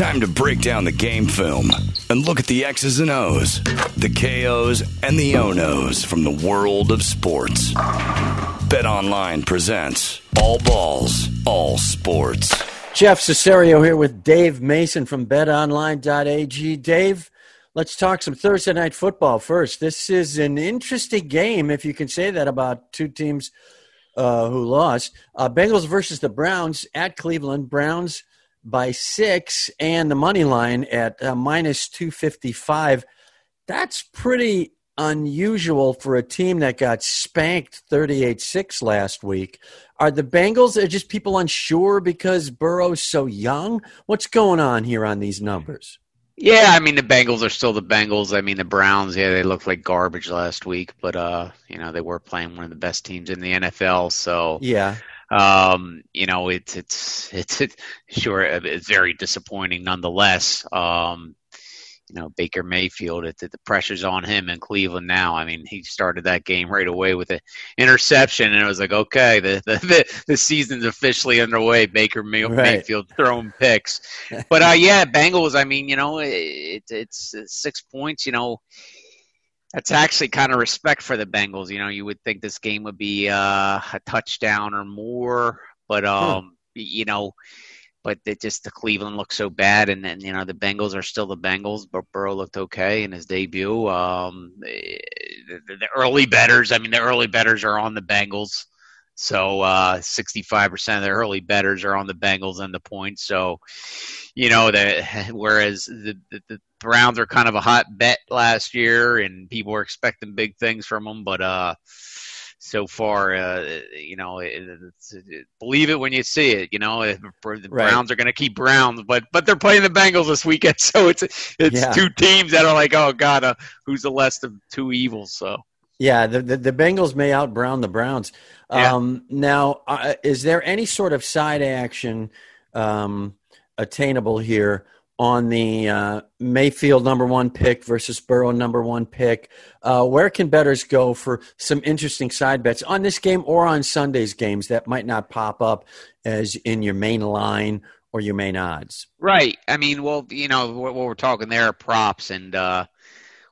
Time to break down the game film and look at the X's and O's, the KOs and the O-Nos from the world of sports. Bet Online presents All Balls, All Sports. Jeff Cesario here with Dave Mason from betonline.ag. Dave, let's talk some Thursday night football first. This is an interesting game, if you can say that about two teams uh, who lost. Uh, Bengals versus the Browns at Cleveland. Browns by six and the money line at uh, minus 255. That's pretty unusual for a team that got spanked 38 6 last week. Are the Bengals are just people unsure because Burrow's so young? What's going on here on these numbers? Yeah, I mean the Bengals are still the Bengals. I mean the Browns, yeah, they looked like garbage last week, but uh, you know, they were playing one of the best teams in the NFL, so Yeah. Um, you know, it's it's it's, it's sure it's very disappointing nonetheless. Um, you know, Baker Mayfield, it, the pressure's on him in Cleveland now. I mean, he started that game right away with an interception, and it was like, okay, the the, the, the season's officially underway. Baker May- Right. Mayfield throwing picks, but uh, yeah, Bengals. I mean, you know, it, it's six points. You know, that's actually kind of respect for the Bengals. You know, you would think this game would be uh, a touchdown or more, but um, you know, but it just the Cleveland looked so bad, and then you know the Bengals are still the Bengals, but Burrow looked okay in his debut. Um, eh, the, the early betters, I mean, the early betters are on the Bengals. So uh, 65% of the early betters are on the Bengals and the points. So, you know, the, whereas the, the Browns are kind of a hot bet last year, and people were expecting big things from them, but uh, so far, uh, you know, it, it's, it, believe it when you see it. You know, the Right. Browns are going to keep Browns, but but they're playing the Bengals this weekend, so it's it's Yeah. two teams that are like, oh god, uh, who's the less of two evils? So. Yeah, the, the, the Bengals may out Brown the Browns. Yeah. Um, now, uh, is there any sort of side action um, attainable here on the uh, Mayfield number one pick versus Burrow number one pick? Uh, where can bettors go for some interesting side bets on this game or on Sunday's games that might not pop up as in your main line or your main odds? Right. I mean, well, you know, what, what we're talking there are props, and uh,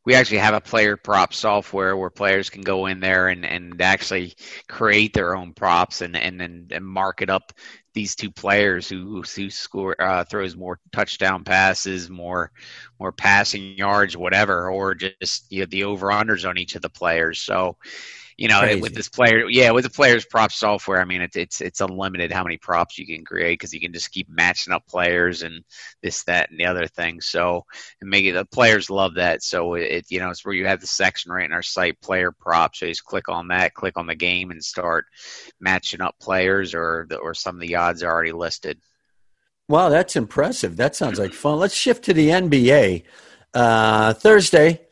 we actually have a player prop software where players can go in there and, and actually create their own props and and, and, and market up these two players who who score uh, throws more touchdown passes, more more passing yards, whatever, or just you know, the over unders on each of the players. So. You know, Crazy. with this player, yeah, with the players prop software, I mean, it's it's it's unlimited how many props you can create because you can just keep matching up players and this, that, and the other thing. So and make it the players love that. So it you know it's where you have the section right in our site, player props. So you just click on that, click on the game, and start matching up players or the, or some of the odds are already listed. Wow, that's impressive. That sounds like fun. Let's shift to the NBA. Uh, Thursday,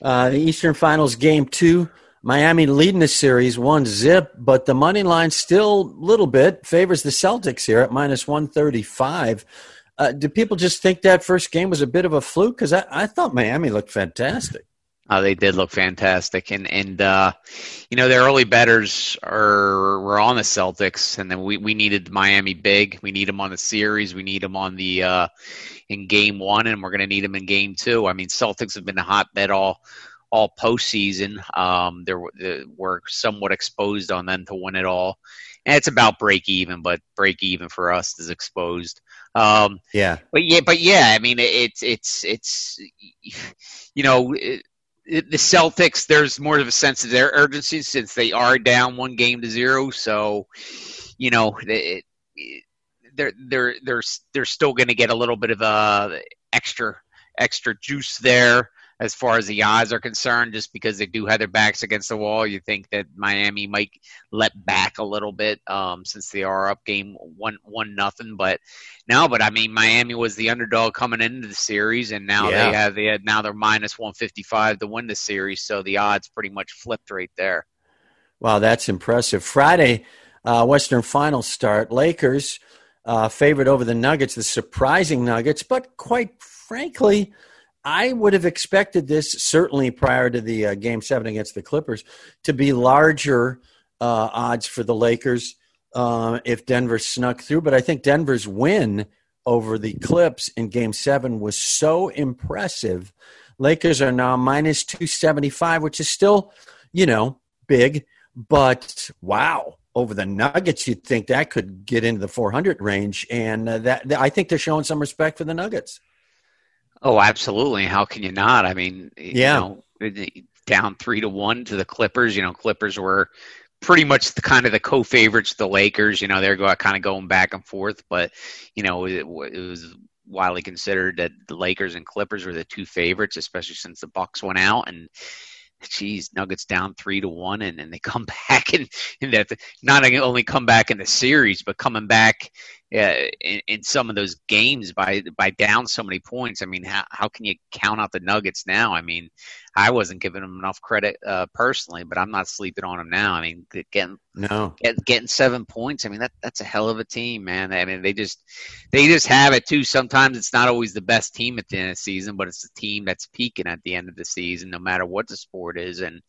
uh, the Eastern Finals Game Two. Miami leading the series one zip, but the money line still a little bit favors the Celtics here at minus one thirty five. Uh, do people just think that first game was a bit of a fluke? Because I, I thought Miami looked fantastic. Uh, they did look fantastic, and and uh, you know their early betters are were on the Celtics, and then we, we needed Miami big. We need them on the series. We need them on the uh, in game one, and we're going to need them in game two. I mean, Celtics have been a hotbed all all postseason. Um, they were, were somewhat exposed on them to win it all, and it's about break even, but break even for us is exposed. Um, Yeah, but yeah, but yeah, I mean, it's it's it's you know. It, it- the Celtics, there's more of a sense of their urgency since they are down one game to zero. So, you know, it, they're they're they're they're still going to get a little bit of a extra extra juice there as far as the odds are concerned, just because they do have their backs against the wall. You think that Miami might let back a little bit um, since they are up game one one nothing, but no, but I mean Miami was the underdog coming into the series, and now Yeah. they have they had now they're minus one fifty five to win the series, so the odds pretty much flipped right there. Wow, that's impressive. Friday, uh, Western Final start. Lakers uh, favored over the Nuggets, the surprising Nuggets, but quite frankly, I would have expected this certainly prior to the uh, Game Seven against the Clippers to be larger uh, odds for the Lakers uh, if Denver snuck through. But I think Denver's win over the Clips in Game Seven was so impressive. Lakers are now minus two seventy five, which is still, you know, big, but wow. Over the Nuggets, you'd think that could get into the 400 range, and uh, that I think they're showing some respect for the Nuggets. Oh, absolutely. How can you not? I mean, yeah. You know, down three to one to the Clippers. You know, Clippers were pretty much the kind of the co-favorites the Lakers. You know, they're go, kind of going back and forth, but you know, it, it, was widely considered that the Lakers and Clippers were the two favorites, especially since the Bucks went out and. Geez, Nuggets down three to one, and, and they come back and, and that not only come back in the series, but coming back uh, in, in, some of those games by by down so many points. I mean, how how can you count out the Nuggets now? I mean, I wasn't giving them enough credit uh, personally, but I'm not sleeping on them now. I mean, getting no get, getting seven points. I mean, that that's a hell of a team, man. I mean, they just they just have it too. Sometimes it's not always the best team at the end of the season, but it's the team that's peaking at the end of the season, no matter what the sport is. And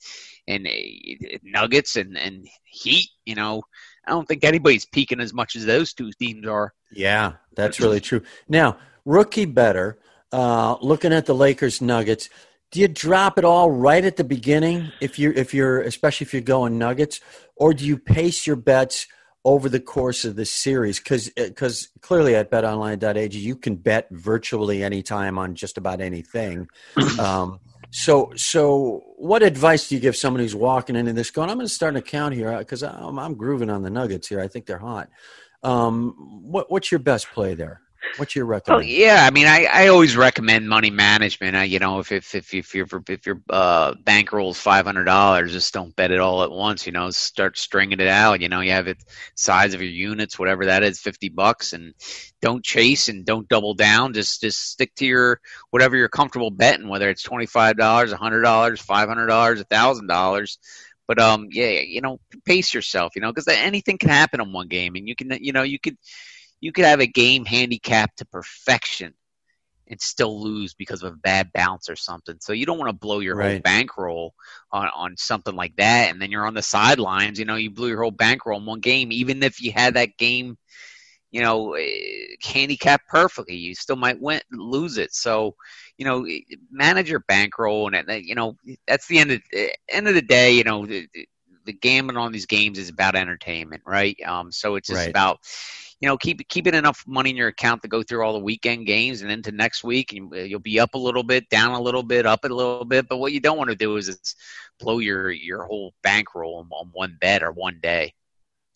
and uh, Nuggets and and Heat, you know I don't think anybody's peaking as much as those two teams are. Yeah, that's really true. Now, rookie better. Uh, looking at the Lakers Nuggets, do you drop it all right at the beginning if you're if you're especially if you're going Nuggets, or do you pace your bets over the course of the series? Because because clearly at BetOnline.ag you can bet virtually any time on just about anything. Um, so, so what advice do you give someone who's walking into this going, I'm going to start an account here because I'm, I'm, grooving on the Nuggets here. I think they're hot. Um, what, what's your best play there? What's your recommendation? Oh, yeah, I mean, I, I always recommend money management. Uh, you know, if if if if your if your uh, bankroll is five hundred dollars, just don't bet it all at once. You know, start stringing it out. You know, you have it size of your units, whatever that is, fifty bucks, and don't chase and don't double down. Just just stick to your whatever you're comfortable betting, whether it's twenty five dollars, a hundred dollars, five hundred dollars, a thousand dollars. But um, yeah, you know, pace yourself. You know, because anything can happen in one game, and you can you know you could you could have a game handicapped to perfection and still lose because of a bad bounce or something. So you don't want to blow your right. whole bankroll on, on something like that. And then you're on the sidelines. You know, you blew your whole bankroll in one game, even if you had that game, you know, eh, handicapped perfectly, you still might win, lose it. So, you know, manage your bankroll, and you know that's the end of the end of the day. You know, the, the gambling on these games is about entertainment, right? Um, so it's just right. about you know, keep keeping enough money in your account to go through all the weekend games and into next week, and you'll be up a little bit, down a little bit, up a little bit. But what you don't want to do is, is blow your your whole bankroll on, on one bet or one day.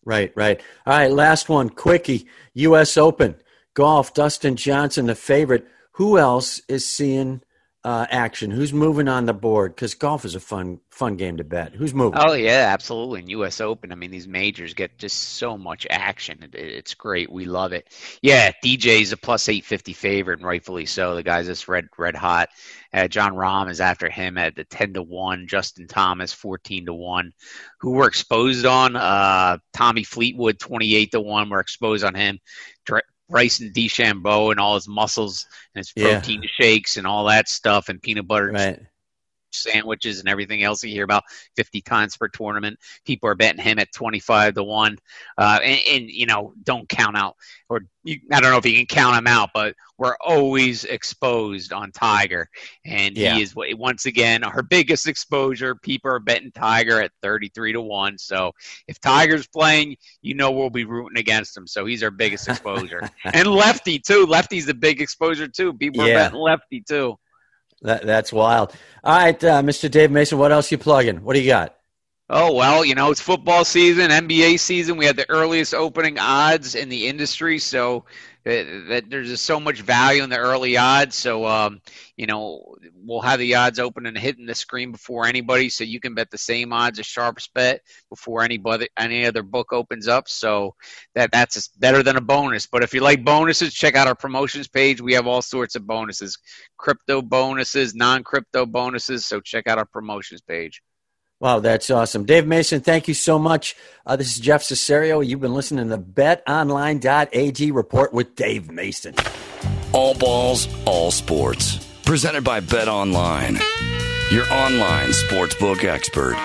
Right, right. All right, last one, quickie. U.S. Open golf. Dustin Johnson, the favorite. Who else is seeing uh, action? Who's moving on the board? Because golf is a fun fun game to bet. Who's moving? Oh yeah, absolutely. In U.S. Open, I mean, these majors get just so much action. It, it's great. We love it. Yeah, DJ's a plus eight fifty favorite, and rightfully so. The guy's just red red hot. Uh, Jon Rahm is after him at the ten to one. Justin Thomas fourteen to one. Who we're exposed on? Uh, Tommy Fleetwood twenty eight to one. We're exposed on him. Bryson DeChambeau and all his muscles and his protein yeah. shakes and all that stuff and peanut butter right sandwiches and everything else you hear about 50 times per tournament. People are betting him at 25 to 1. Uh, and, and, you know, don't count out, or you, I don't know if you can count him out, but we're always exposed on Tiger. And yeah. he is, once again, our biggest exposure. People are betting Tiger at 33 to 1. So if Tiger's playing, you know we'll be rooting against him. So he's our biggest exposure. and Lefty, too. Lefty's the big exposure, too. People yeah. are betting Lefty, too. That, that's wild. All right, uh, Mr. Dave Mason, what else you plugging? What do you got? Oh well, you know it's football season, NBA season. We had the earliest opening odds in the industry, so that there's just so much value in the early odds. So, um, you know, we'll have the odds open and hitting the screen before anybody, so you can bet the same odds as sharps bet before anybody any other book opens up. So that that's better than a bonus. But if you like bonuses, check out our promotions page. We have all sorts of bonuses, crypto bonuses, non-crypto bonuses. So check out our promotions page. Wow, that's awesome. Dave Mason, thank you so much. Uh, this is Jeff Cesario. You've been listening to the betonline.ag report with Dave Mason. All balls, all sports. Presented by Bet Online, your online sportsbook expert.